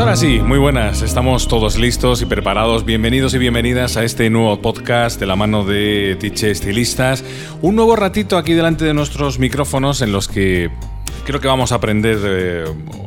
ahora sí, muy buenas, estamos todos listos y preparados. Bienvenidos y bienvenidas a este nuevo podcast de la mano de Tiche Estilistas. Un nuevo ratito aquí delante de nuestros micrófonos en los que creo que vamos a aprender eh,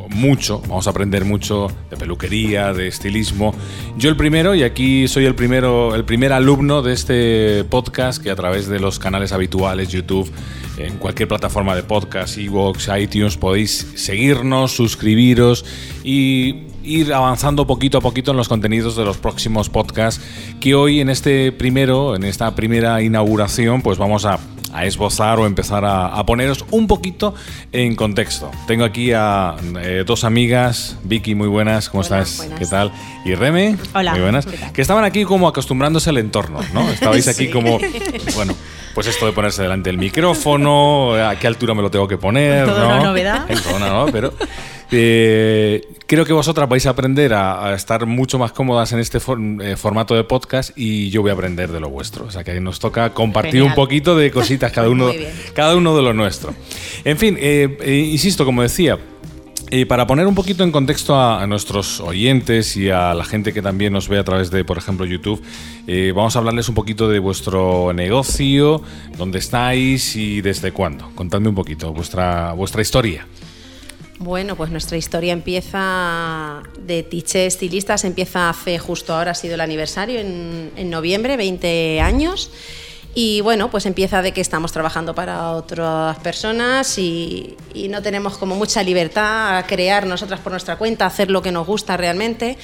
mucho, vamos a aprender mucho de peluquería, de estilismo. Yo el primero, y aquí soy el primero, el primer alumno de este podcast que a través de los canales habituales, YouTube, en cualquier plataforma de podcast, Evox, iTunes, podéis seguirnos, suscribiros y ir avanzando poquito a poquito en los contenidos de los próximos podcasts que hoy en este primero, en esta primera inauguración, pues vamos a a esbozar o empezar a, poneros un poquito en contexto. Tengo aquí a eh, dos amigas, Vicky, muy buenas, ¿cómo estás? ¿Qué tal? Y Reme, Hola, muy buenas, que estaban aquí como acostumbrándose al entorno, ¿no? Estabais aquí como, bueno, pues esto de ponerse delante del micrófono, a qué altura me lo tengo que poner, Todo ¿no? una novedad. ¿no? Pero eh, creo que vosotras vais a aprender a, estar mucho más cómodas en este eh, formato de podcast y yo voy a aprender de lo vuestro. O sea que nos toca compartir un poquito de cositas cada uno, cada uno de lo nuestro. En fin, eh, insisto, como decía, para poner un poquito en contexto a, nuestros oyentes y a la gente que también nos ve a través de, por ejemplo, YouTube, vamos a hablarles un poquito de vuestro negocio, dónde estáis y desde cuándo. Contadme un poquito vuestra, vuestra historia. Bueno, pues nuestra historia empieza de Tiche Estilistas, empieza hace justo ahora, ha sido el aniversario, en, noviembre, 20 años. Y bueno, pues empieza de que estamos trabajando para otras personas y, y, no tenemos como mucha libertad a crear nosotras por nuestra cuenta, hacer lo que nos gusta realmente.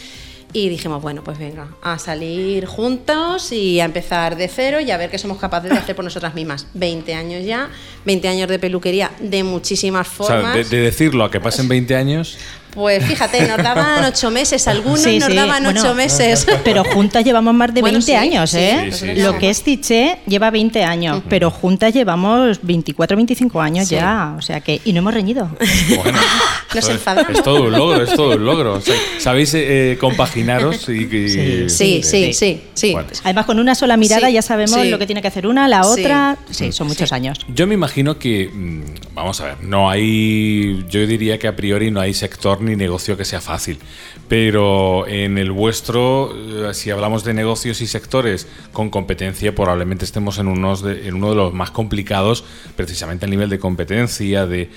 Y dijimos, bueno, pues venga, a salir juntos y a empezar de cero y a ver qué somos capaces de hacer por nosotras mismas. 20 años ya, 20 años de peluquería de muchísimas formas. O sea, de, de decirlo a que pasen 20 años. Pues fíjate, nos daban ocho meses, algunos nos daban ocho meses. Pero juntas llevamos más de 20 años, ¿eh? Lo que es Tiché lleva 20 años, pero juntas llevamos 24, 25 años ya, o sea que, y no hemos reñido. Bueno, es, todo un logro, es todo un logro. Sabéis eh, compaginaros y, sí, sí, sí, sí, Además, con una sola mirada ya sabemos lo que tiene que hacer una, la otra. Sí, son muchos años. Yo me imagino que, mm, vamos a ver, no hay, yo diría que a priori no hay sector ni negocio que sea fácil. Pero en el vuestro, eh, si hablamos de negocios y sectores con competencia, probablemente estemos en, unos en uno de los más complicados, precisamente a nivel de competencia, de,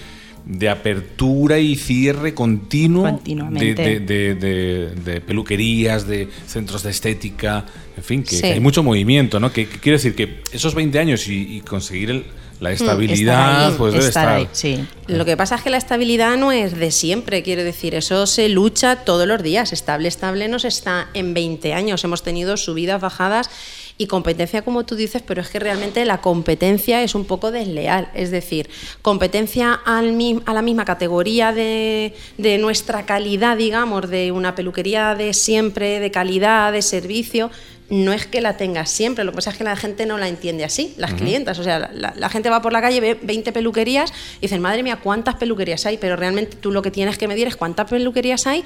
apertura y cierre continuo de, peluquerías, de centros de estética, en fin, que, hay mucho movimiento, ¿no? Que, quiere decir que esos 20 años y conseguir el, la mm, estabilidad, pues debe estar. sí. Lo que pasa es que la estabilidad no es de siempre, quiero decir, eso se lucha todos los días. Estable, estable nos está en 20 años. Hemos tenido subidas, bajadas y competencia, como tú dices, pero es que realmente la competencia es un poco desleal. Es decir, competencia al, a la misma categoría de, de nuestra calidad, digamos, de una peluquería de siempre, de calidad, de servicio no es que la tengas siempre, lo que pasa es que la gente no la entiende así, las clientas. O sea, la, gente va por la calle, ve 20 peluquerías y dicen, madre mía, ¿cuántas peluquerías hay? Pero realmente tú lo que tienes que medir es cuántas peluquerías hay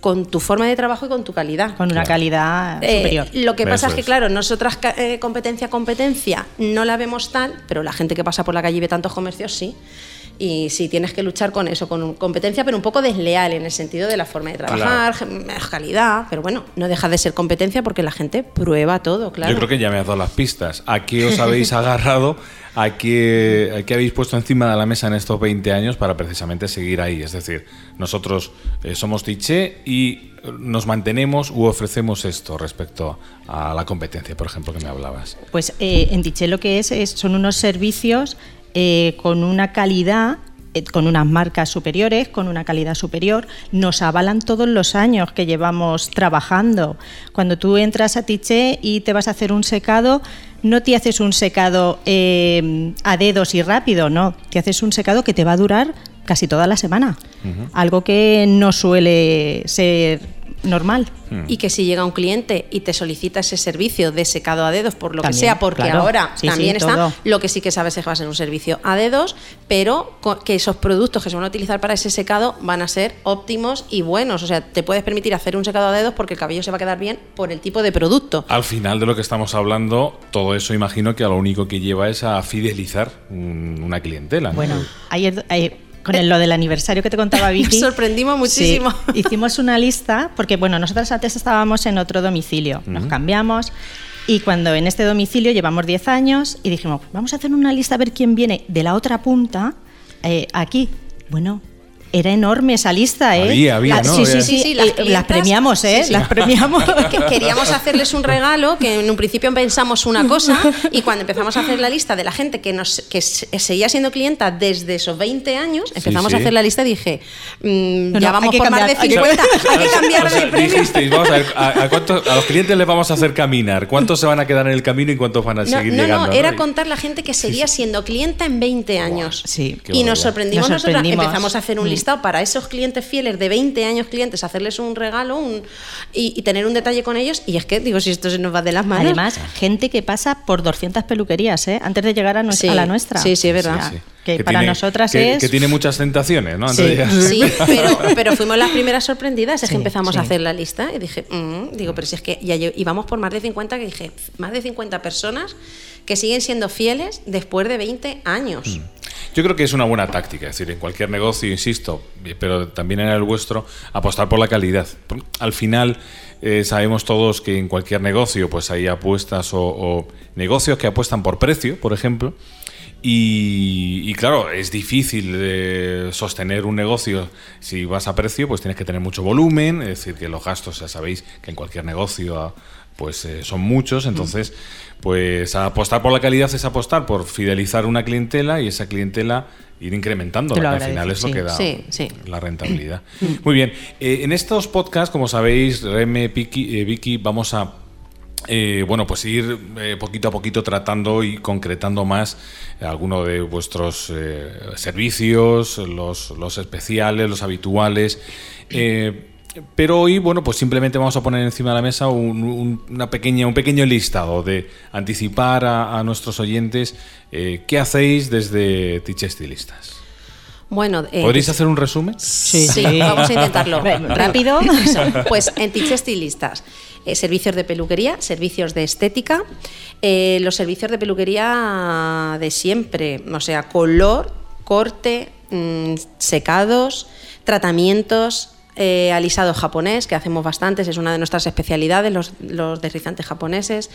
con tu forma de trabajo y con tu calidad. Con una calidad eh, superior. lo que pasa es que, claro, nosotras eh, competencia, competencia, no la vemos tal, pero la gente que pasa por la calle y ve tantos comercios, sí y sí tienes que luchar con eso, con competencia, pero un poco desleal en el sentido de la forma de trabajar, calidad, pero bueno, no deja de ser competencia porque la gente prueba todo, claro. Yo creo que ya me has dado las pistas. ¿A qué os habéis agarrado? ¿A qué, habéis puesto encima de la mesa en estos 20 años para precisamente seguir ahí? Es decir, nosotros eh, somos Tiché y nos mantenemos u ofrecemos esto respecto a la competencia, por ejemplo, que me hablabas. Pues eh, en Tiché lo que es, es son unos servicios eh, con una calidad eh, con unas marcas superiores, con una calidad superior, nos avalan todos los años que llevamos trabajando. Cuando tú entras a Tiché y te vas a hacer un secado, no te haces un secado eh, a dedos y rápido, no, te haces un secado que te va a durar casi toda la semana, algo que no suele ser normal. Hmm. Y que si llega un cliente y te solicita ese servicio de secado a dedos, por lo que sea, porque ahora también está, lo que sí que sabes es que va a ser un servicio a dedos, pero que esos productos que se van a utilizar para ese secado van a ser óptimos y buenos. O sea, te puedes permitir hacer un secado a dedos porque el cabello se va a quedar bien por el tipo de producto. Al final de lo que estamos hablando, todo eso imagino que a lo único que lleva es a fidelizar una clientela. Bueno, ayer con el- lo del aniversario que te contaba Vicky. sorprendimos muchísimo. Sí, hicimos una lista, porque bueno, nosotras antes estábamos en otro domicilio, nos cambiamos. Y cuando en este domicilio llevamos 10 años y dijimos, vamos a hacer una lista a ver quién viene de la otra punta eh, aquí. Bueno, era enorme esa lista, ¿eh? Había, había, ¿no? Sí, sí, sí, Sí, sí, las eh, las clientas- premiamos, ¿eh? sí, sí. Las premiamos. Que queríamos hacerles un regalo, que en un principio pensamos una cosa, y cuando empezamos a hacer la lista de la gente que, nos, que se- seguía siendo clienta desde esos 20 años, empezamos sí. a hacer la lista y dije, mm, No, ya no, vamos por más de hay que- 50, hay que cambiar O sea, de premio. dijisteis, vamos a ver, a, a cuántos- a los clientes les vamos a hacer caminar, cuántos se van a quedar en el camino y cuántos van a No, seguir no, llegando. no, era contar la gente que seguía siendo clienta en 20 años. Sí. Qué y nos sorprendimos Nos nosotras, sorprendimos. empezamos a hacer un Mm. Para esos clientes fieles de 20 años clientes, hacerles un regalo un- y, y tener un detalle con ellos. Y es que, digo, si esto se nos va de las manos. Además, gente que pasa por 200 peluquerías, ¿eh? Antes de llegar a, nues- Sí, a la nuestra. sí, sí, es verdad. O sea, Sí. Que, para tiene- nosotras que- es... Que tiene muchas tentaciones, ¿no? Llegar- Sí, pero, pero fuimos las primeras sorprendidas, es Sí, que empezamos sí. a hacer la lista y dije, mm, digo, pero si es que ya lle- íbamos por más de 50, que dije, más de 50 personas que siguen siendo fieles después de 20 años. Mm. Yo creo que es una buena táctica, es decir, en cualquier negocio, insisto, pero también en el vuestro, apostar por la calidad. Al final, eh, sabemos todos que en cualquier negocio pues hay apuestas o, o negocios que apuestan por precio, por ejemplo. Y, y claro, es difícil eh, sostener un negocio si vas a precio, pues tienes que tener mucho volumen, es decir, que los gastos, ya sabéis, que en cualquier negocio ah, pues eh, son muchos, entonces pues apostar por la calidad es apostar por fidelizar una clientela y esa clientela ir incrementando, que al final es lo que da Sí, sí. la rentabilidad. Muy bien, eh, en estos podcasts, como sabéis, Reme, Piki, eh, Vicky, vamos a eh, bueno, pues ir eh, poquito a poquito tratando y concretando más algunos de vuestros eh, servicios, los, los especiales, los habituales. pero hoy, bueno, pues simplemente vamos a poner encima de la mesa un, un- una pequeña, un pequeño listado de anticipar a, nuestros oyentes qué hacéis desde Teach Estilistas. Bueno, eh, ¿Podréis hacer un resumen? Sí, Sí, sí. vamos a intentarlo. Rápido. Pues en Teach Estilistas, eh, servicios de peluquería, servicios de estética, eh, los servicios de peluquería de siempre, o sea, color, corte, mm, secados, tratamientos. Eh, alisado japonés, que hacemos bastantes, es una de nuestras especialidades, los, los deslizantes japoneses.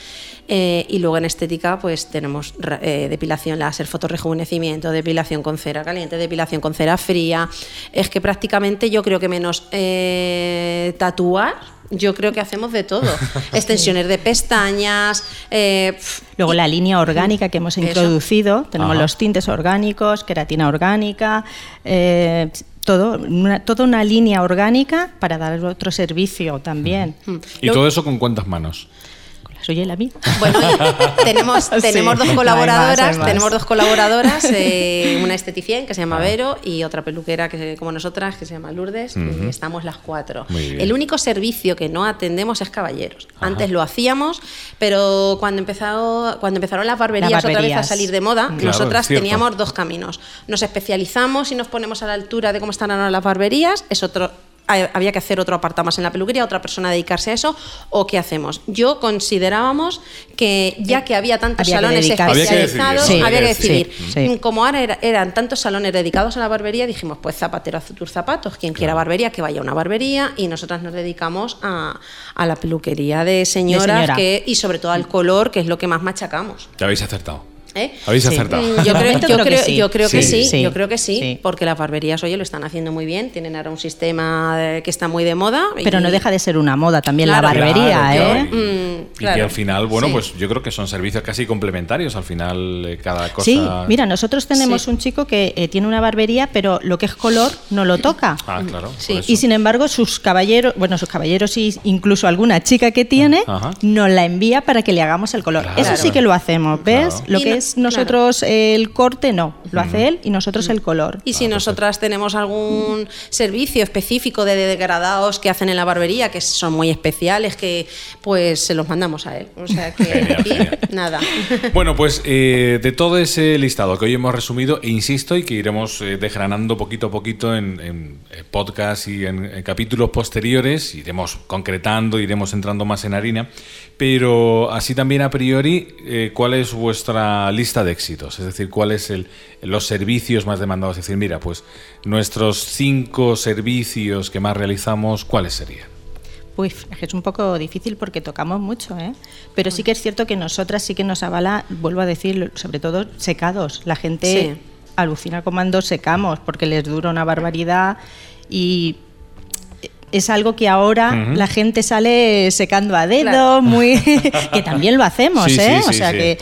Eh, y luego en estética, pues tenemos eh, depilación láser, fotorrejuvenecimiento, depilación con cera caliente, depilación con cera fría. Es que prácticamente yo creo que menos eh, tatuar, yo creo que hacemos de todo. Extensiones de pestañas. eh, Luego la línea orgánica que hemos Eso. introducido, tenemos Ajá. los tintes orgánicos, queratina orgánica, eh, todo, una, toda una línea orgánica para dar otro servicio también. ¿Y Lo- todo eso con cuántas manos? Con la mía. Bueno, tenemos, Sí. tenemos dos Hay más, colaboradoras, hay más. tenemos dos colaboradoras, eh, una esteticien que se llama Vero y otra peluquera que como nosotras que se llama Lourdes, y estamos las cuatro. El único servicio que no atendemos es caballeros. Antes lo hacíamos, pero cuando empezó, cuando empezaron las barberías, Las otra vez a salir de moda, Claro, nosotras teníamos dos caminos. Nos especializamos y nos ponemos a la altura de cómo están ahora las barberías, es otro había que hacer otro apartado más en la peluquería, otra persona dedicarse a eso, o qué hacemos. Yo considerábamos que ya que había tantos Había salones dedicarse. Había que especializados, había que decidir. Sí. Como ahora era- eran tantos salones dedicados a la barbería, dijimos, pues zapatero a tus zapatos, quien quiera barbería, que vaya a una barbería, y nosotras nos dedicamos a, a la peluquería de señoras señora. que, y sobre todo al color, que es lo que más machacamos. Ya habéis acertado. ¿Eh? Habéis Sí. acertado. Mm, Yo creo, momento yo creo que sí. yo creo que Sí. sí, Sí. yo creo que sí, Sí. porque las barberías, oye, lo están haciendo muy bien, tienen ahora un sistema que está muy de moda. Pero no deja de ser una moda también Claro. la barbería, Claro, ¿eh? claro. Mm, Y que al final, bueno, Sí. pues yo creo que son servicios casi complementarios. Al final, eh, cada cosa. Sí, mira, nosotros tenemos Sí. un chico que eh, tiene una barbería, pero lo que es color no lo toca. Ah, claro. Y sin embargo, sus caballeros, bueno, sus caballeros y incluso alguna chica que tiene, Ajá. nos la envía para que le hagamos el color. Claro. Eso sí que lo hacemos, ¿ves? Claro. Lo Y que no- es nosotros el corte, no. Lo hace él y nosotros el color. Y si nosotras tenemos algún servicio específico de degradados que hacen en la barbería, que son muy especiales, que pues se los mandamos a él. O sea que Genial, aquí, genial. nada. Bueno, pues eh, de todo ese listado que hoy hemos resumido, e insisto, y que iremos eh, desgranando poquito a poquito en, en, podcast y en, en capítulos posteriores, iremos concretando, iremos entrando más en harina, pero así también a priori, eh, ¿cuál es vuestra lista de éxitos, es decir, cuáles son los servicios más demandados. Es decir, mira, pues nuestros cinco servicios que más realizamos, ¿cuáles serían? Pues es un poco difícil porque tocamos mucho, ¿eh? Pero sí que es cierto que nosotras sí que nos avala, vuelvo a decir, sobre todo secados. La gente alucina cuando secamos porque les dura una barbaridad y es algo que ahora la gente sale secando a dedo, muy que también lo hacemos, ¿eh? o sea que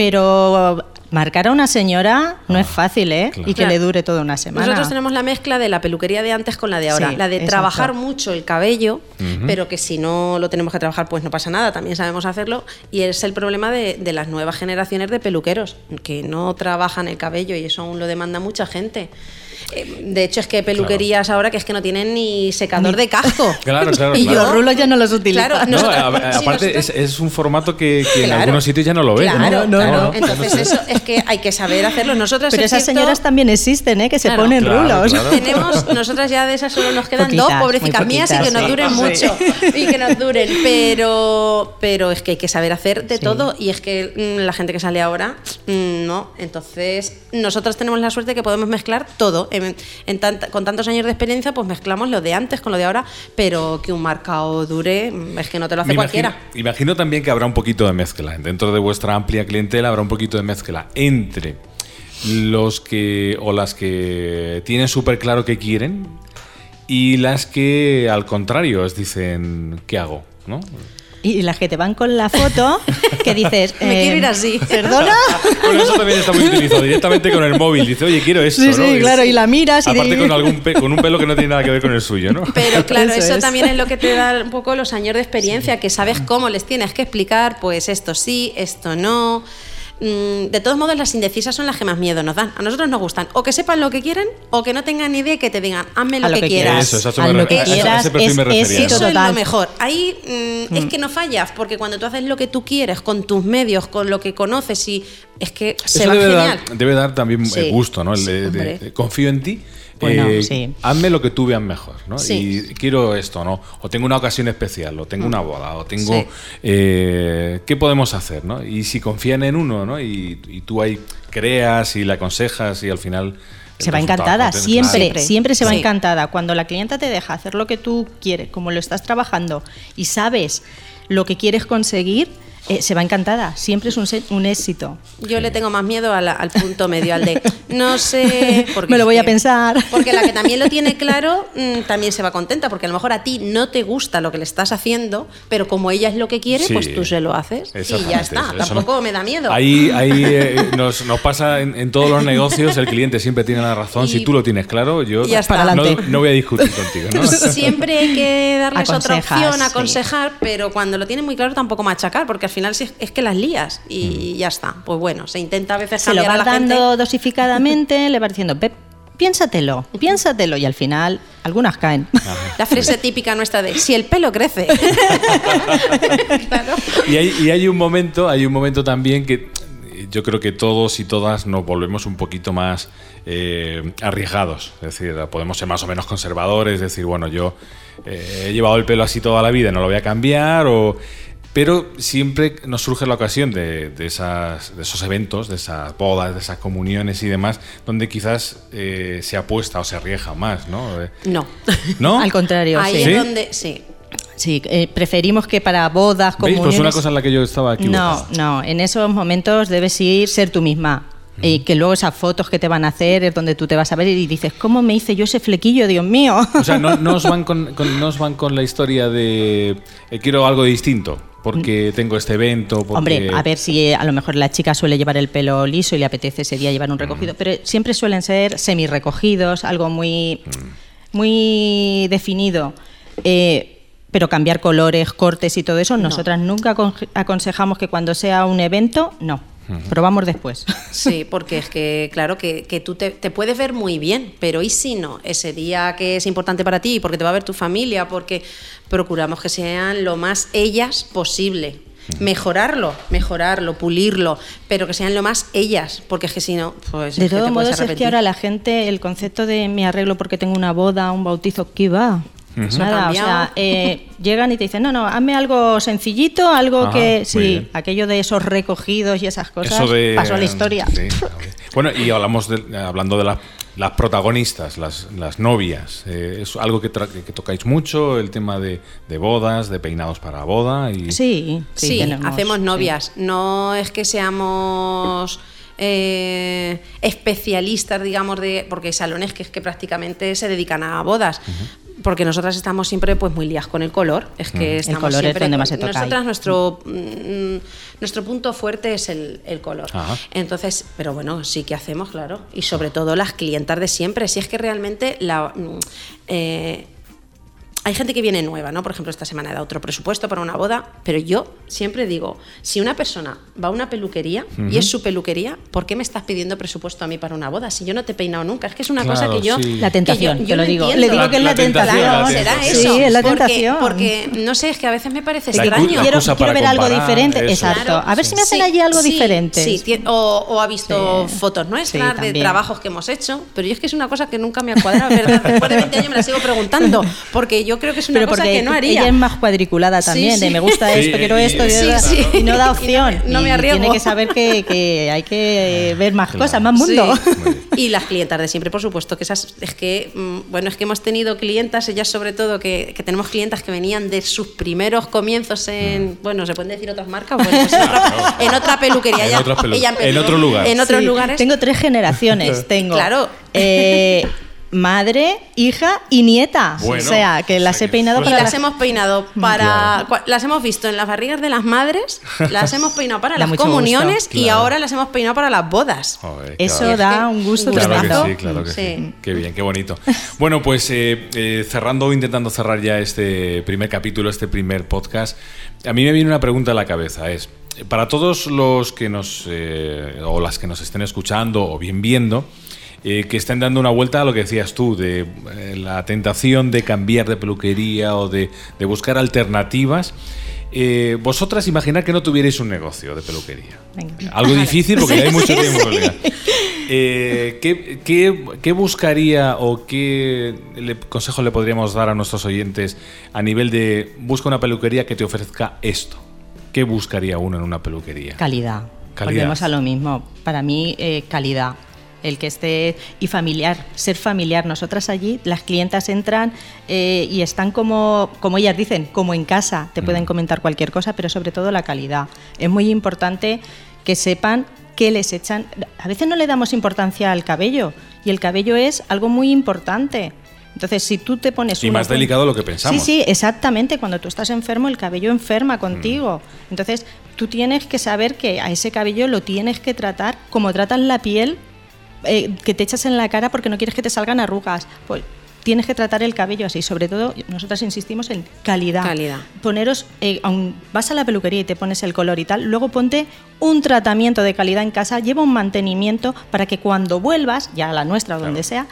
pero Marcar a una señora no es ah, fácil, ¿eh? Y que le dure toda una semana. Nosotros tenemos la mezcla de la peluquería de antes con la de ahora. la de trabajar mucho el cabello, pero que si no lo tenemos que trabajar, pues no pasa nada, también sabemos hacerlo. Y es el problema de, de las nuevas generaciones de peluqueros, que no trabajan el cabello y eso aún lo demanda mucha gente. Eh, de hecho, es que peluquerías ahora que es que no tienen ni secador de casco. Claro, claro. y los rulos ya no los utilizan. Claro, aparte, es, un formato que, en algunos sitios ya no lo ven. Claro, ¿no? Entonces, eso es que hay que saber hacerlo. Nosotras Pero esas señoras también existen, ¿eh? Que se ponen rulos. Tenemos, nosotras ya de esas solo nos quedan dos, pobrecitas mías, y que nos duren mucho. Y que nos duren. Pero, pero es que hay que saber hacer de todo. Y es que mm, la gente que sale ahora, mm, no. Entonces, nosotras tenemos la suerte que podemos mezclar todo con tantos años de experiencia, pues mezclamos lo de antes con lo de ahora, pero que un marcado dure, es que no te lo hace cualquiera. Imagino, también que habrá un poquito de mezcla. Dentro de vuestra amplia clientela habrá un poquito de mezcla entre los que o las que tienen súper claro que quieren y las que al contrario os dicen ¿qué hago? ¿no? Y las que te van con la foto, que dices. Me quiero ir em, así. ¿Perdona? Bueno, eso también está muy utilizado. Directamente con el móvil. Dice, oye, quiero esto. Sí, sí, claro. Y la miras. Y aparte con, algún con un pelo que no tiene nada que ver con el suyo, ¿no? Pero claro, eso, también es lo que te da un poco los años de experiencia, que sabes cómo les tienes que explicar, pues esto sí, esto no. Mm, de todos modos, las indecisas son las que más miedo nos dan. A nosotros nos gustan o que sepan lo que quieren o que no tengan ni idea y que te digan, hazme lo, que, quieras. Eso, eso, lo que quieras. eso es lo mejor. Ahí mm, es mm. que no fallas, porque cuando tú haces lo que tú quieres con tus medios, con lo que conoces y es que se va debe genial. Dar, debe dar también gusto, ¿no? confío en ti eh, hazme lo que tú veas mejor, ¿no? Y quiero esto, ¿no? O tengo una ocasión especial, o tengo una boda, o tengo... Eh, ¿Qué podemos hacer, no? Y si confían en uno, ¿no? Y, tú ahí creas y le aconsejas y al final... Se va encantada, siempre, siempre, se va encantada. Cuando la clienta te deja hacer lo que tú quieres, como lo estás trabajando y sabes lo que quieres conseguir, eh, se va encantada, siempre es un, un éxito. Yo le tengo más miedo al punto medio, al de no sé. Porque Me lo voy a pensar. Porque la que también lo tiene claro mm, también se va contenta, porque a lo mejor a ti no te gusta lo que le estás haciendo, pero como ella es lo que quiere, pues tú se lo haces y ya está. Tampoco me da miedo. Ahí, ahí eh, nos, nos, pasa en, todos los negocios, el cliente siempre tiene la razón. si tú lo tienes claro, yo no, no, voy a discutir contigo. Siempre hay que darles otra opción, aconsejar, pero cuando lo tienen muy claro tampoco machacar, porque al final es que las lías y mm. ya está. Pues bueno, se intenta a veces se lo va dando dosificadamente, le va diciendo, Pep, piénsatelo, piénsatelo y al final algunas caen. La frase típica nuestra de si el pelo crece. y, hay, un momento, hay un momento también que yo creo que todos y todas nos volvemos un poquito más eh, arriesgados. Es decir, podemos ser más o menos conservadores, decir, bueno, yo eh, he llevado el pelo así toda la vida, no lo voy a cambiar, o pero siempre nos surge la ocasión de, esas, de esos eventos, de esas bodas, de esas comuniones y demás, donde quizás eh, se apuesta o se arriesga más, ¿no? Eh, no. ¿No? Al contrario, Ahí es donde, sí. Sí, eh, preferimos que para bodas, comuniones... Pues una cosa en la que yo estaba aquí. No, no, en esos momentos debes ir, ser tú misma. Y que luego esas fotos que te van a hacer es donde tú te vas a ver y dices, ¿cómo me hice yo ese flequillo, Dios mío? O sea, no, no os, van con, no os van con la historia de quiero algo distinto porque tengo este evento. Hombre, a ver si eh, a lo mejor la chica suele llevar el pelo liso y le apetece ese día llevar un mm. recogido, pero siempre suelen ser semi recogidos, algo muy, mm. muy definido. Eh, pero cambiar colores, cortes y todo eso, nosotras nunca aconsejamos que cuando sea un evento, no. Probamos después. Sí, porque es que, claro, que, tú te, puedes ver muy bien, pero ¿y si no? Ese día que es importante para ti, porque te va a ver tu familia, porque procuramos que sean lo más ellas posible. Mejorarlo, mejorarlo, pulirlo, pero que sean lo más ellas, porque es que si no, pues. De todos modos, es que ahora la gente, el concepto de me arreglo porque tengo una boda, un bautizo, ¿qué va? Nada, o sea, eh, llegan y te dicen, no, no, hazme algo sencillito, algo Ajá, que, sí, bien. aquello de esos recogidos y esas cosas, Eso de, pasó a la historia. sí, bueno, y hablamos de, hablando de las las protagonistas, las, las novias. eh, es algo que, tra- que tocáis mucho, el tema de, de bodas, de peinados para boda. Y, Sí, sí, Sí, tenemos, hacemos sí. novias. No es que seamos eh, especialistas, digamos, de. Porque hay salones que es que prácticamente se dedican a bodas. Porque nosotras estamos siempre pues muy lías con el color. Es que El estamos color es siempre donde con- más se toca ahí. Nosotras nuestro mm, nuestro punto fuerte es el, el color. Ajá. Entonces, pero bueno, sí que hacemos, claro. Y sobre todo las clientas de siempre. Si es que realmente la. mm, eh, hay gente que viene nueva, ¿no? Por ejemplo, esta semana he dado otro presupuesto para una boda, pero yo siempre digo, si una persona va a una peluquería y es su peluquería, ¿por qué me estás pidiendo presupuesto a mí para una boda? Si yo no te he peinado nunca, es que es una Claro, cosa que yo... sí. La tentación, yo- te yo lo digo. entiendo. Le digo que es La la, tentación, tentación. la Será eso. Sí, es la porque- tentación. Porque, no sé, es que a veces me parece La extraño. quiero, quiero ver algo diferente, eso. exacto. Claro. A ver si me hacen Sí, allí algo sí, diferente. Sí, o, o ha visto Sí. fotos nuestras Sí, de trabajos que hemos hecho, pero yo es que es una cosa que nunca me ha cuadrado, ¿verdad? Después de 20 años me la sigo preguntando, porque yo creo que es una Pero cosa que no haría. ella es más cuadriculada Sí, también, de me gusta Sí, esto, quiero esto, y, no da Y no opción. me- no me Y arriesgo. Tiene que saber que, que hay que ver más Claro. cosas, más mundo. Sí. Y las clientas de siempre, por supuesto, que esas es que, mm, bueno, es que hemos tenido clientas, ellas sobre todo, que, que tenemos clientas que venían de sus primeros comienzos en, bueno, ¿se pueden decir otras marcas? Bueno, pues en, otra, en otra peluquería. En Ella- pelu- ella empezó en otro lugar. En otros Sí, lugares. Tengo tres generaciones. Tengo Claro. eh, madre, hija y nieta. Bueno, o sea, que las he peinado y para las las- hemos peinado para. Las hemos visto en las barrigas de las madres, las hemos peinado para Da las comuniones gusto. y Claro. ahora las hemos peinado para las bodas. Joder, Eso claro. da un gusto Claro que sí, claro que sí. Sí. Qué bien, qué bonito. Bueno, pues eh, eh, cerrando o intentando cerrar ya este primer capítulo, este primer podcast, a mí me viene una pregunta a la cabeza. Es, para todos los que nos, eh, o las que nos estén escuchando o bien viendo, eh, que estén dando una vuelta a lo que decías tú, de eh, la tentación de cambiar de peluquería o de, de buscar alternativas. eh, vosotras imaginar que no tuvierais un negocio de peluquería. Venga. Algo difícil porque hay mucho tiempo. Olga. Eh, ¿qué, qué, qué buscaría o qué le- consejo le podríamos dar a nuestros oyentes a nivel de busca una peluquería que te ofrezca esto? ¿Qué buscaría uno en una peluquería? Calidad. Calidad. Volvemos a lo mismo. Para mí, eh, calidad. El que esté y familiar, ser familiar. Nosotras allí, las clientas entran eh, y están como, como ellas dicen, como en casa. Te Mm. pueden comentar cualquier cosa, pero sobre todo la calidad. Es muy importante que sepan qué les echan. A veces no le damos importancia al cabello y el cabello es algo muy importante. Entonces, si tú te pones Y más delicado de lo que pensamos. Sí, sí, exactamente. Cuando tú estás enfermo, el cabello enferma contigo. Entonces, tú tienes que saber que a ese cabello lo tienes que tratar como tratas la piel eh, que te echas en la cara porque no quieres que te salgan arrugas. Pues tienes que tratar el cabello así. Sobre todo, nosotras insistimos en calidad. Calidad. Poneros, eh, aun vas a la peluquería y te pones el color y tal, luego ponte un tratamiento de calidad en casa, lleva un mantenimiento para que cuando vuelvas, ya a la nuestra o donde sea,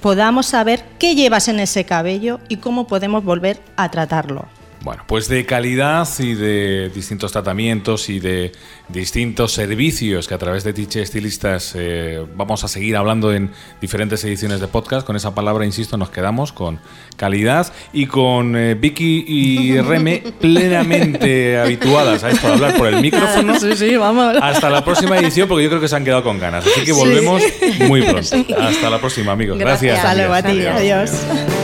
podamos saber qué llevas en ese cabello y cómo podemos volver a tratarlo. Bueno, pues de calidad y de distintos tratamientos y de distintos servicios que a través de Tiche Estilistas eh, vamos a seguir hablando en diferentes ediciones de podcast. Con esa palabra, insisto, nos quedamos con calidad y con eh, Vicky y Reme plenamente habituadas a esto hablar por el micrófono. Sí, sí, vamos. Hasta la próxima edición, porque yo creo que se han quedado con ganas. Así que volvemos muy pronto. Hasta la próxima, amigos. Gracias. Gracias. Hasta luego a ti, Adiós. adiós.